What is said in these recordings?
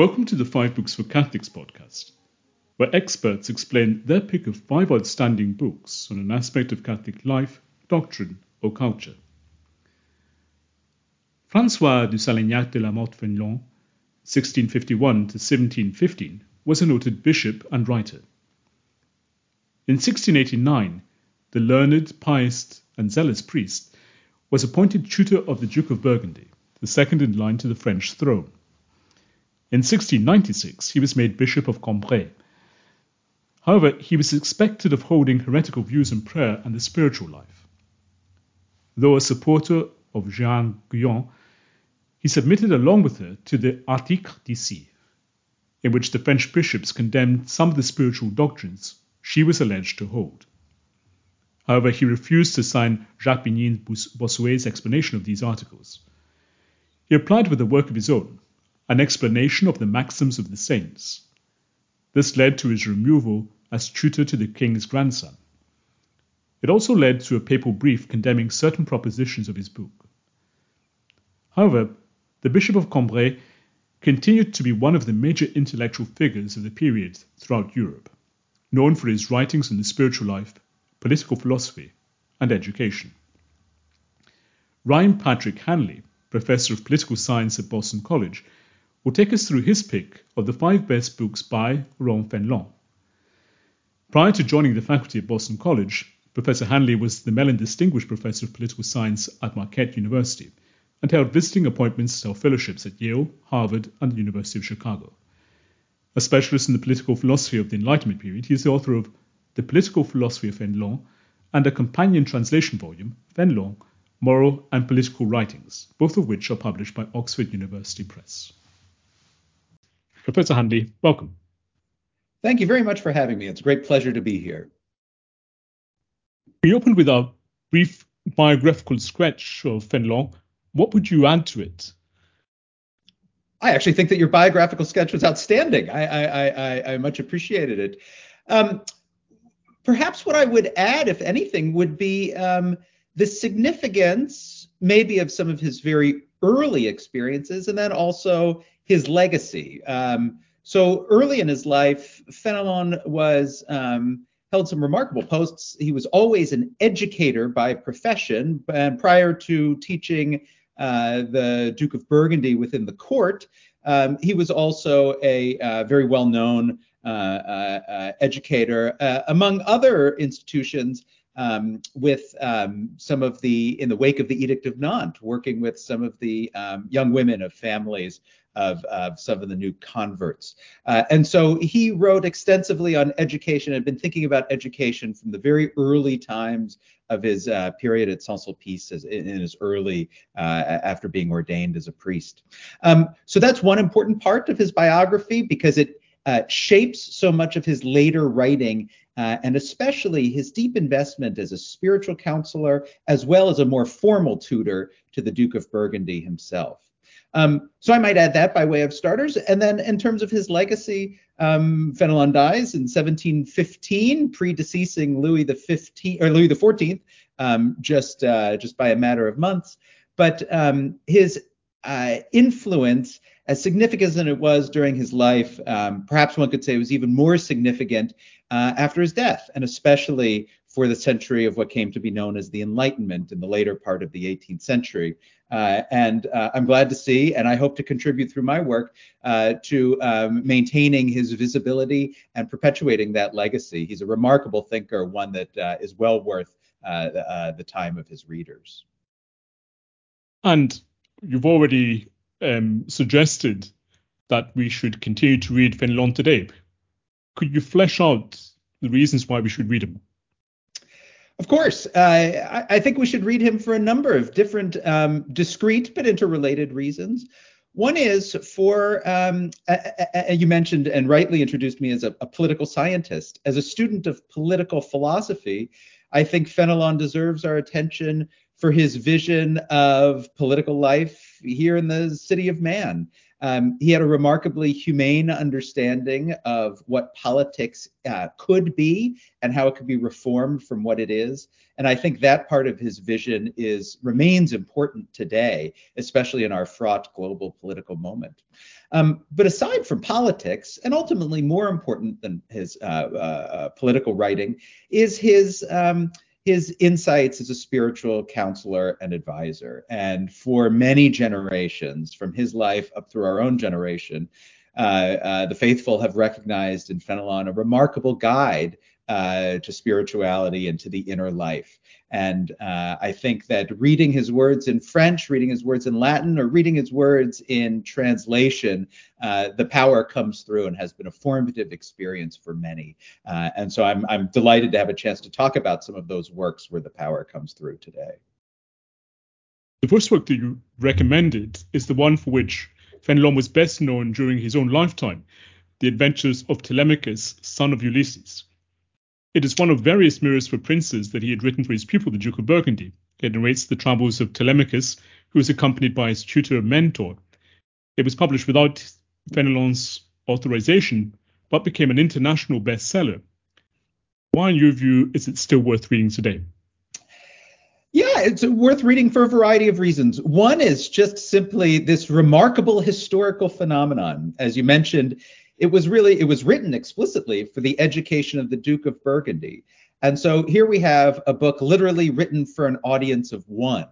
Welcome to the Five Books for Catholics podcast, where experts explain their pick of five outstanding books on an aspect of Catholic life, doctrine, or culture. Francois de Salignac de la Mothe Fénelon, 1651 to 1715, was a noted bishop and writer. In 1689, the learned, pious, and zealous priest was appointed tutor of the Duke of Burgundy, the second in line to the French throne. In 1696, he was made Bishop of Cambrai. However, he was suspected of holding heretical views in prayer and the spiritual life. Though a supporter of Jeanne Guyon, he submitted along with her to the Article d'Issy, in which the French bishops condemned some of the spiritual doctrines she was alleged to hold. However, he refused to sign Jacques Bénigne Bossuet's explanation of these articles. He applied with a work of his own, an explanation of the maxims of the saints. This led to his removal as tutor to the king's grandson. It also led to a papal brief condemning certain propositions of his book. However, the Bishop of Cambrai continued to be one of the major intellectual figures of the period throughout Europe, known for his writings on the spiritual life, political philosophy, and education. Ryan Patrick Hanley, professor of political science at Boston College, will take us through his pick of the five best books by Ron Fenelon. Prior to joining the faculty at Boston College, Professor Hanley was the Mellon Distinguished Professor of Political Science at Marquette University and held visiting appointments or fellowships at Yale, Harvard, and the University of Chicago. A specialist in the political philosophy of the Enlightenment period, he is the author of The Political Philosophy of Fénelon and a companion translation volume, Fénelon, Moral and Political Writings, both of which are published by Oxford University Press. Professor Hanley, welcome. Thank you very much for having me. It's a great pleasure to be here. We opened with a brief biographical sketch of Fénelon what would you add to it? I actually think that your biographical sketch was outstanding. I I, I, I much appreciated it. Um, perhaps what I would add, if anything, would be um, the significance, maybe, of some of his very early experiences, and then also his legacy. Um, so early in his life, Fenelon was um, held some remarkable posts. He was always an educator by profession, and prior to teaching uh, the Duke of Burgundy within the court. Um, he was also a uh, very well uh, uh, uh educator, among other institutions. Um, with um, some of the, in the wake of the Edict of Nantes, working with some of the um, young women of families of, of, some of the new converts. Uh, and so he wrote extensively on education, had been thinking about education from the very early times of his uh, period at Saint-Sulpice in, in, his early, uh, after being ordained as a priest. Um, so that's one important part of his biography because it uh, shapes so much of his later writing uh, and especially his deep investment as a spiritual counselor as well as a more formal tutor to the Duke of Burgundy himself. Um, so I might add that by way of starters. And then in terms of his legacy, um, Fenelon dies in 1715, predeceasing Louis the 15th or Louis the 14th, um, just uh, just by a matter of months. But um, his uh, influence, as significant as it was during his life, um, perhaps one could say it was even more significant uh, after his death, and especially for the century of what came to be known as the Enlightenment in the later part of the 18th century. Uh, and uh, I'm glad to see, and I hope to contribute through my work uh, to um, maintaining his visibility and perpetuating that legacy. He's a remarkable thinker, one that uh, is well worth the, time of his readers. And you've already um, suggested that we should continue to read Fénelon today. Could you flesh out the reasons why we should read him? Of course, uh, I, I, think we should read him for a number of different, um, discrete but interrelated reasons. One is for, um, you mentioned and rightly introduced me as a, a, political scientist. As a student of political philosophy, I think Fenelon deserves our attention for his vision of political life here in the city of man. Um, he had a remarkably humane understanding of what politics uh, could be and how it could be reformed from what it is. And I think that part of his vision is remains important today, especially in our fraught global political moment. Um, but aside from politics, and ultimately more important than his uh, uh, political writing, is his um, his insights as a spiritual counselor and advisor. And for many generations, from his life up through our own generation, uh, uh, the faithful have recognized in Fenelon a remarkable guide uh, to spirituality and to the inner life. And uh, I think that reading his words in French, reading his words in Latin, or reading his words in translation, uh, the power comes through and has been a formative experience for many. Uh, and so I'm, I'm delighted to have a chance to talk about some of those works where the power comes through today. The first work that you recommended is the one for which Fenelon was best known during his own lifetime, The Adventures of Telemachus, son of Ulysses. It is one of various mirrors for princes that he had written for his pupil, the Duke of Burgundy. It narrates the travels of Telemachus, who was accompanied by his tutor and Mentor. It was published without Fenelon's authorization, but became an international bestseller. Why, in your view, is it still worth reading today? Yeah, it's worth reading for a variety of reasons. One is just simply this remarkable historical phenomenon. As you mentioned, it was really it was written explicitly for the education of the Duke of Burgundy. And so here we have a book literally written for an audience of one.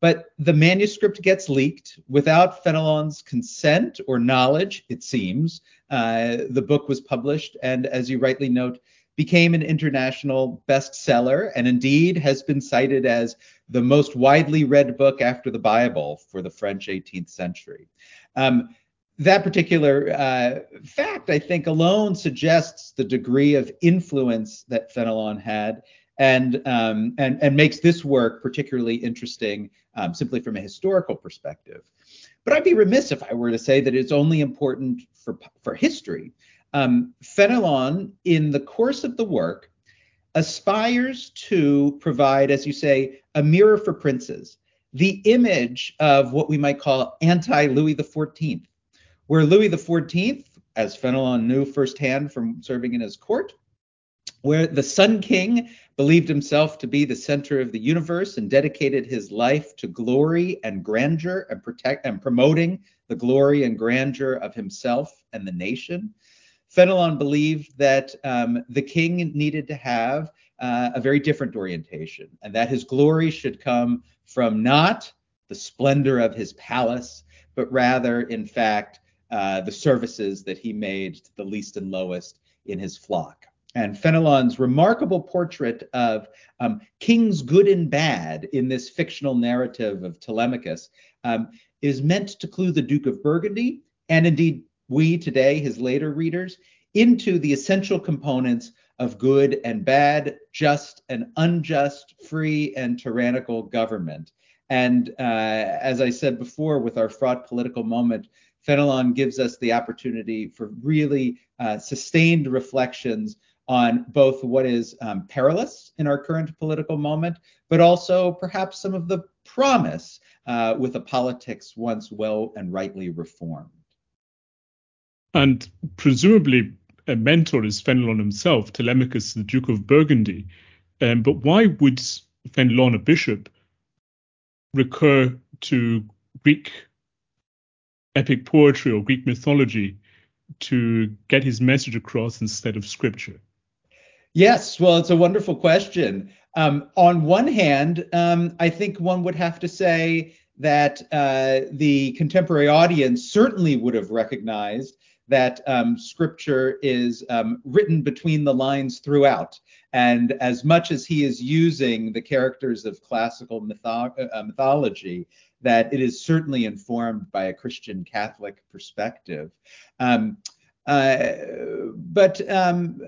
But the manuscript gets leaked without Fenelon's consent or knowledge, it seems. Uh, the book was published, and as you rightly note, became an international bestseller and indeed has been cited as the most widely read book after the Bible for the French 18th century. Um, that particular uh, fact, I think, alone suggests the degree of influence that Fenelon had, and um, and and makes this work particularly interesting, um, simply from a historical perspective. But I'd be remiss if I were to say that it's only important for for history. Um, Fenelon, in the course of the work, aspires to provide, as you say, a mirror for princes, the image of what we might call anti-Louis XIV where Louis XIV, as Fenelon knew firsthand from serving in his court, where the Sun King believed himself to be the center of the universe and dedicated his life to glory and grandeur and protect and promoting the glory and grandeur of himself and the nation. Fenelon believed that um, the king needed to have uh, a very different orientation, and that his glory should come from not the splendor of his palace, but rather, in fact, uh, the services that he made to the least and lowest in his flock. And Fenelon's remarkable portrait of um, kings good and bad in this fictional narrative of Telemachus um, is meant to clue the Duke of Burgundy, and indeed we today, his later readers, into the essential components of good and bad, just and unjust, free and tyrannical government. And uh, as I said before, with our fraught political moment, Fenelon gives us the opportunity for really uh, sustained reflections on both what is um, perilous in our current political moment, but also perhaps some of the promise uh, with a politics once well and rightly reformed. And presumably, a mentor is Fenelon himself, Telemachus, the Duke of Burgundy. Um, but why would Fenelon, a bishop, recur to Greek epic poetry or Greek mythology to get his message across instead of scripture? Yes, well, it's a wonderful question. Um, on one hand, um, I think one would have to say that uh, the contemporary audience certainly would have recognized that um, scripture is um, written between the lines throughout. And as much as he is using the characters of classical mytho- uh, mythology, that it is certainly informed by a Christian Catholic perspective. Um, uh, but um,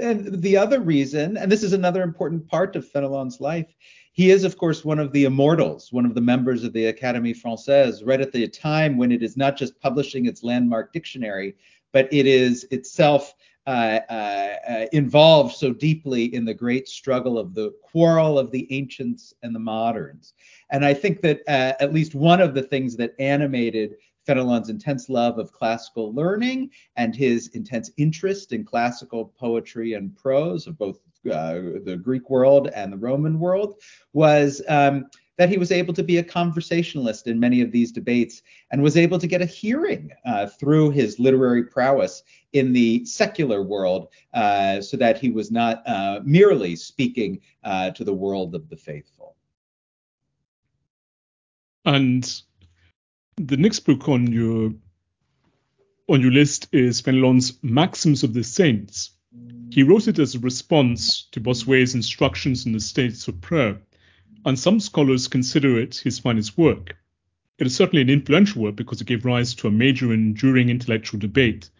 and the other reason, and this is another important part of Fenelon's life, he is, of course, one of the immortals, one of the members of the Académie Française, right at the time when it is not just publishing its landmark dictionary, but it is itself uh, uh, involved so deeply in the great struggle of the quarrel of the ancients and the moderns. And I think that uh, at least one of the things that animated Fenelon's intense love of classical learning and his intense interest in classical poetry and prose of both uh, the Greek world and the Roman world was um, that he was able to be a conversationalist in many of these debates and was able to get a hearing uh, through his literary prowess in the secular world uh, so that he was not uh, merely speaking uh, to the world of the faithful. And the next book on your on your list is Fenelon's Maxims of the Saints. He wrote it as a response to Bossuet's instructions in the States of Prayer and some scholars consider it his finest work. It is certainly an influential work because it gave rise to a major and enduring intellectual debate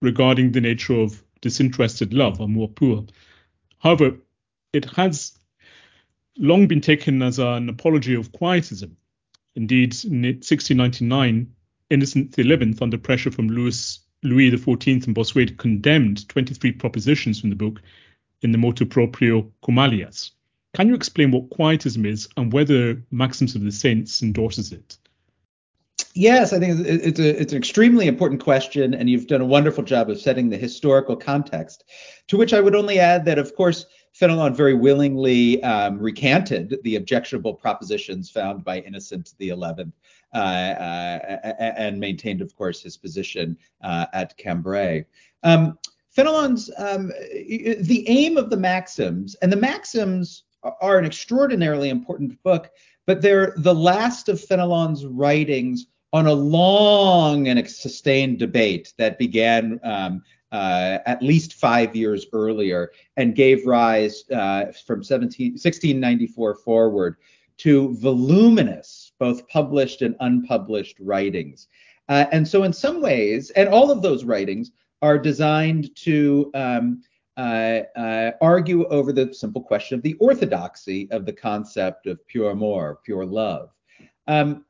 regarding the nature of disinterested love, amour pur. However, it has long been taken as an apology of quietism. Indeed, in 1699, Innocent XI, under pressure from Louis, Louis XIV and Bossuet, condemned 23 propositions from the book in the motu proprio Cum alias. Can you explain what quietism is and whether Maxims of the Saints endorses it? Yes, I think it's a it's an extremely important question, and you've done a wonderful job of setting the historical context. To which I would only add that, of course, Fenelon very willingly um, recanted the objectionable propositions found by Innocent the Eleventh, uh, uh, and maintained, of course, his position uh, at Cambrai. Um, Fenelon's um, the aim of the maxims, and the maxims are an extraordinarily important book, but they're the last of Fenelon's writings on a long and sustained debate that began um, uh, at least five years earlier and gave rise uh, from 17, 1694 forward to voluminous, both published and unpublished writings. Uh, and so, in some ways, and all of those writings are designed to um, argue over the simple question of the orthodoxy of the concept of pure amour, pure love. Um,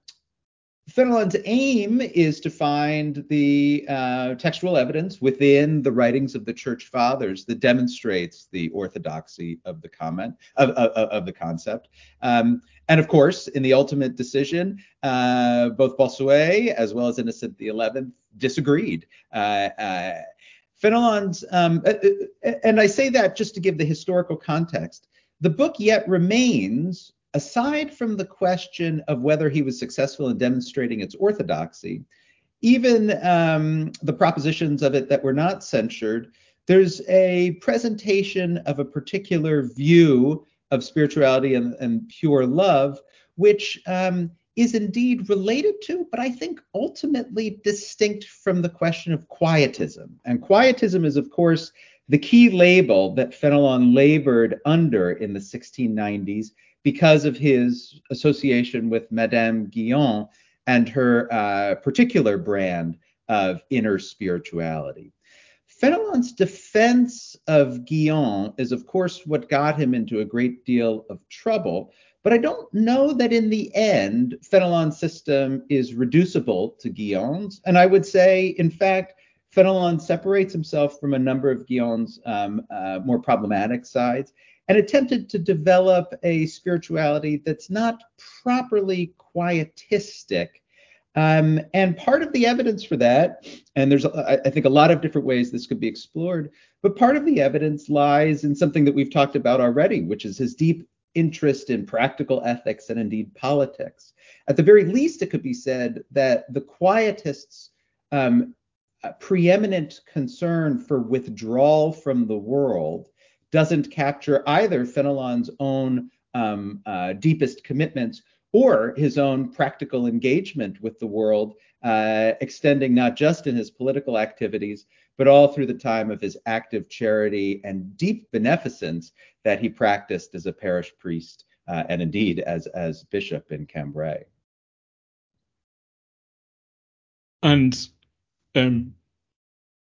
Fenelon's aim is to find the uh, textual evidence within the writings of the church fathers that demonstrates the orthodoxy of the comment of, of, of the concept. Um, and of course, in the ultimate decision, uh, both Bossuet as well as Innocent XI disagreed. Uh, uh Fenelon's, um, uh, uh, and I say that just to give the historical context. The book yet remains, aside from the question of whether he was successful in demonstrating its orthodoxy, even um, the propositions of it that were not censured, there's a presentation of a particular view of spirituality and, and pure love, which um, is indeed related to, but I think ultimately distinct from the question of quietism. And quietism is, of course, the key label that Fenelon labored under in the 1690s because of his association with Madame Guyon and her uh, particular brand of inner spirituality. Fenelon's defense of Guyon is, of course, what got him into a great deal of trouble but I don't know that in the end, Fenelon's system is reducible to Guyon's. And I would say, in fact, Fenelon separates himself from a number of Guyon's um, uh, more problematic sides and attempted to develop a spirituality that's not properly quietistic. Um, and part of the evidence for that, and there's, I think, a lot of different ways this could be explored, but part of the evidence lies in something that we've talked about already, which is his deep interest in practical ethics and indeed politics. At the very least, it could be said that the quietists' um, preeminent concern for withdrawal from the world doesn't capture either Fenelon's own um, uh, deepest commitments or his own practical engagement with the world, uh, extending not just in his political activities, but all through the time of his active charity and deep beneficence that he practiced as a parish priest uh, and indeed as, as bishop in Cambrai. And um,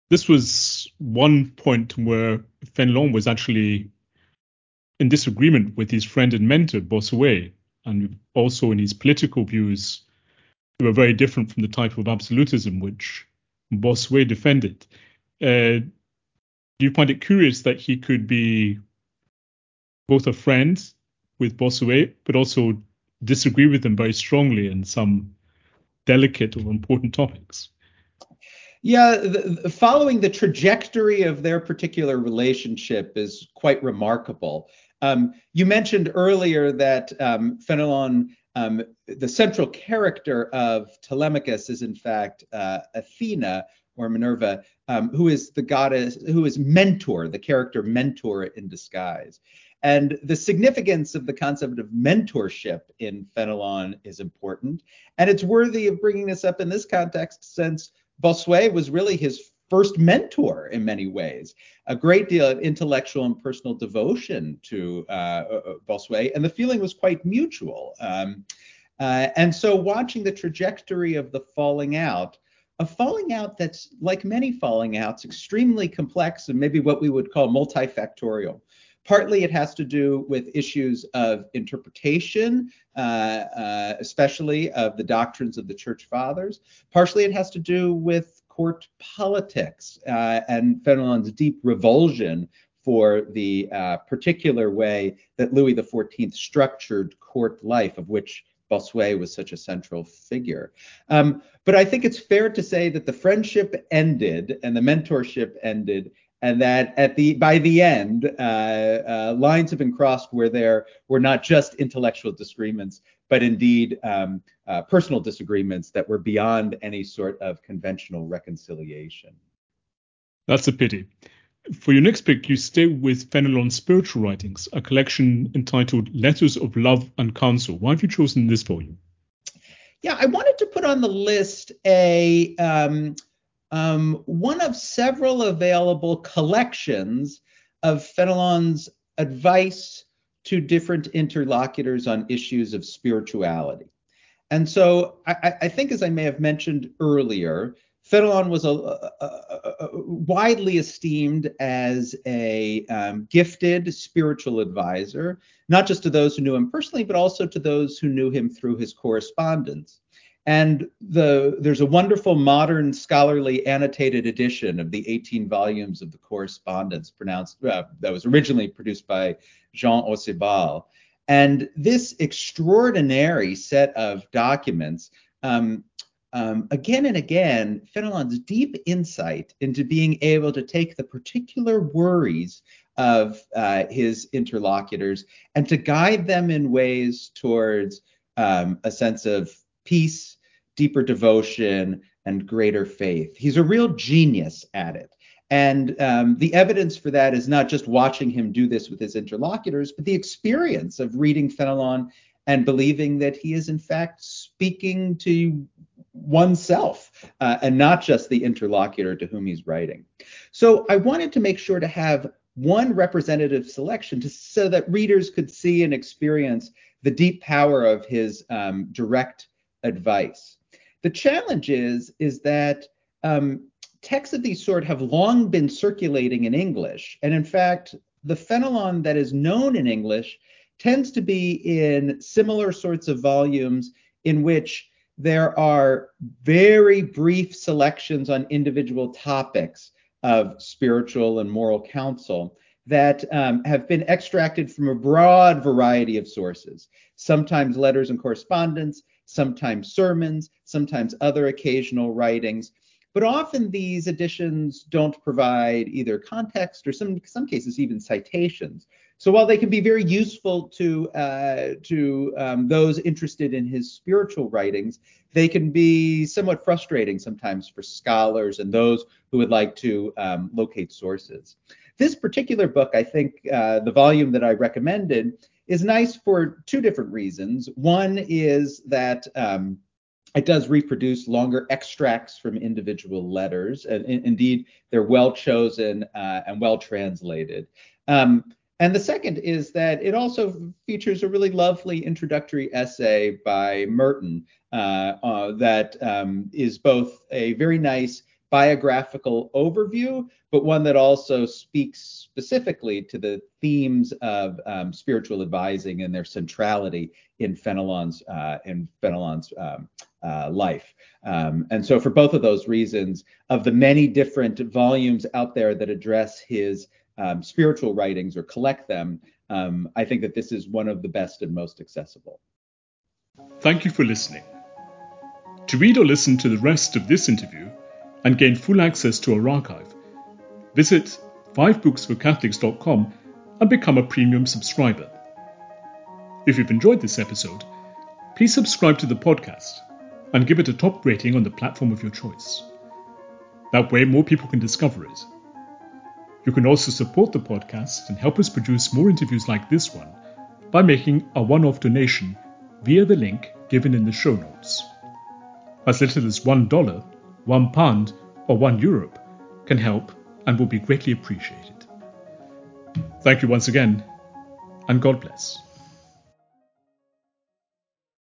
this was one point where Fenelon was actually in disagreement with his friend and mentor, Bossuet, and also in his political views, were very different from the type of absolutism which Bossuet defended. Uh, do you find it curious that he could be both a friend with Bossuet, but also disagree with him very strongly in some delicate or important topics. Yeah, the, following the trajectory of their particular relationship is quite remarkable. Um, you mentioned earlier that um, Fenelon, um, the central character of Telemachus, is in fact uh, Athena or Minerva, um, who is the goddess, who is mentor, the character mentor in disguise. And the significance of the concept of mentorship in Fenelon is important. And it's worthy of bringing this up in this context since Bossuet was really his first mentor in many ways. A great deal of intellectual and personal devotion to uh, uh, uh, Bossuet, and the feeling was quite mutual. Um, uh, and so, watching the trajectory of the falling out, a falling out that's like many falling outs, extremely complex and maybe what we would call multifactorial. Partly it has to do with issues of interpretation, uh, uh, especially of the doctrines of the church fathers. Partially it has to do with court politics uh, and Fenelon's deep revulsion for the uh, particular way that Louis XIV structured court life, of which Bossuet was such a central figure. Um, but I think it's fair to say that the friendship ended and the mentorship ended and that at the by the end, uh, uh, lines have been crossed where there were not just intellectual disagreements, but indeed um, uh, personal disagreements that were beyond any sort of conventional reconciliation. That's a pity. For your next pick, you stay with Fenelon's spiritual writings, a collection entitled Letters of Love and Counsel. Why have you chosen this volume? Yeah, I wanted to put on the list a um, um, one of several available collections of Fenelon's advice to different interlocutors on issues of spirituality. And so I, I think, as I may have mentioned earlier, Fenelon was a, a, a, widely esteemed as a um, gifted spiritual advisor, not just to those who knew him personally, but also to those who knew him through his correspondence. And the, there's a wonderful modern scholarly annotated edition of the 18 volumes of the correspondence pronounced uh, that was originally produced by Jean Orcibal. And this extraordinary set of documents, um, um, again and again, Fenelon's deep insight into being able to take the particular worries of uh, his interlocutors and to guide them in ways towards um, a sense of peace deeper devotion, and greater faith. He's a real genius at it. And um, the evidence for that is not just watching him do this with his interlocutors, but the experience of reading Fenelon and believing that he is, in fact, speaking to oneself uh, and not just the interlocutor to whom he's writing. So I wanted to make sure to have one representative selection to, so that readers could see and experience the deep power of his um, direct advice. The challenge is is that um, texts of these sort have long been circulating in English, and in fact, the Fenelon that is known in English tends to be in similar sorts of volumes in which there are very brief selections on individual topics of spiritual and moral counsel that um, have been extracted from a broad variety of sources, sometimes letters and correspondence, sometimes sermons, sometimes other occasional writings. But often these editions don't provide either context or some some cases even citations. So while they can be very useful to uh, to um, those interested in his spiritual writings, they can be somewhat frustrating sometimes for scholars and those who would like to um, locate sources. This particular book, I think, uh, the volume that I recommended, is nice for two different reasons. One is that um, it does reproduce longer extracts from individual letters, and in, indeed, they're well chosen uh, and well translated. Um, and the second is that it also features a really lovely introductory essay by Merton uh, uh, that um, is both a very nice biographical overview, but one that also speaks specifically to the themes of um, spiritual advising and their centrality in Fenelon's uh, in Fenelon's um, uh, life. Um, and so, for both of those reasons, of the many different volumes out there that address his um, spiritual writings or collect them, um, I think that this is one of the best and most accessible. Thank you for listening. To read or listen to the rest of this interview and gain full access to our archive, visit 5booksforcatholics.com and become a premium subscriber. If you've enjoyed this episode, please subscribe to the podcast and give it a top rating on the platform of your choice. That way, more people can discover it. You can also support the podcast and help us produce more interviews like this one by making a one off donation via the link given in the show notes. As little as $1, £1, pound, or €1 euro can help and will be greatly appreciated. Thank you once again, and God bless.